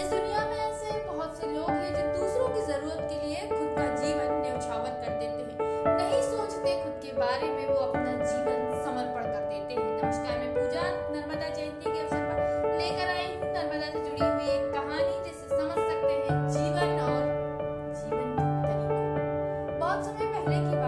इस दुनिया में ऐसे बहुत से लोग हैं जो दूसरों की ज़रूरत के लिए खुद का जीवन न्यौछावर कर देते हैं। नहीं सोचते खुद के बारे में, वो अपना जीवन समर्पण कर देते हैं। नमस्कार, मैं पूजा नर्मदा जयंती के अवसर पर लेकर आई हूँ नर्मदा से जुड़ी हुई एक कहानी जिससे समझ सकते हैं जीवन और जीवन के तरीकों बहुत समय पहले की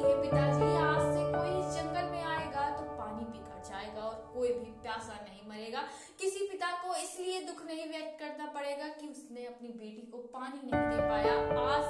हैं पिताजी आज से कोई इस जंगल में आएगा तो पानी पीकर जाएगा और कोई भी प्यासा नहीं मरेगा। किसी पिता को इसलिए दुख नहीं व्यक्त करना पड़ेगा कि उसने अपनी बेटी को पानी नहीं दे पाया। आज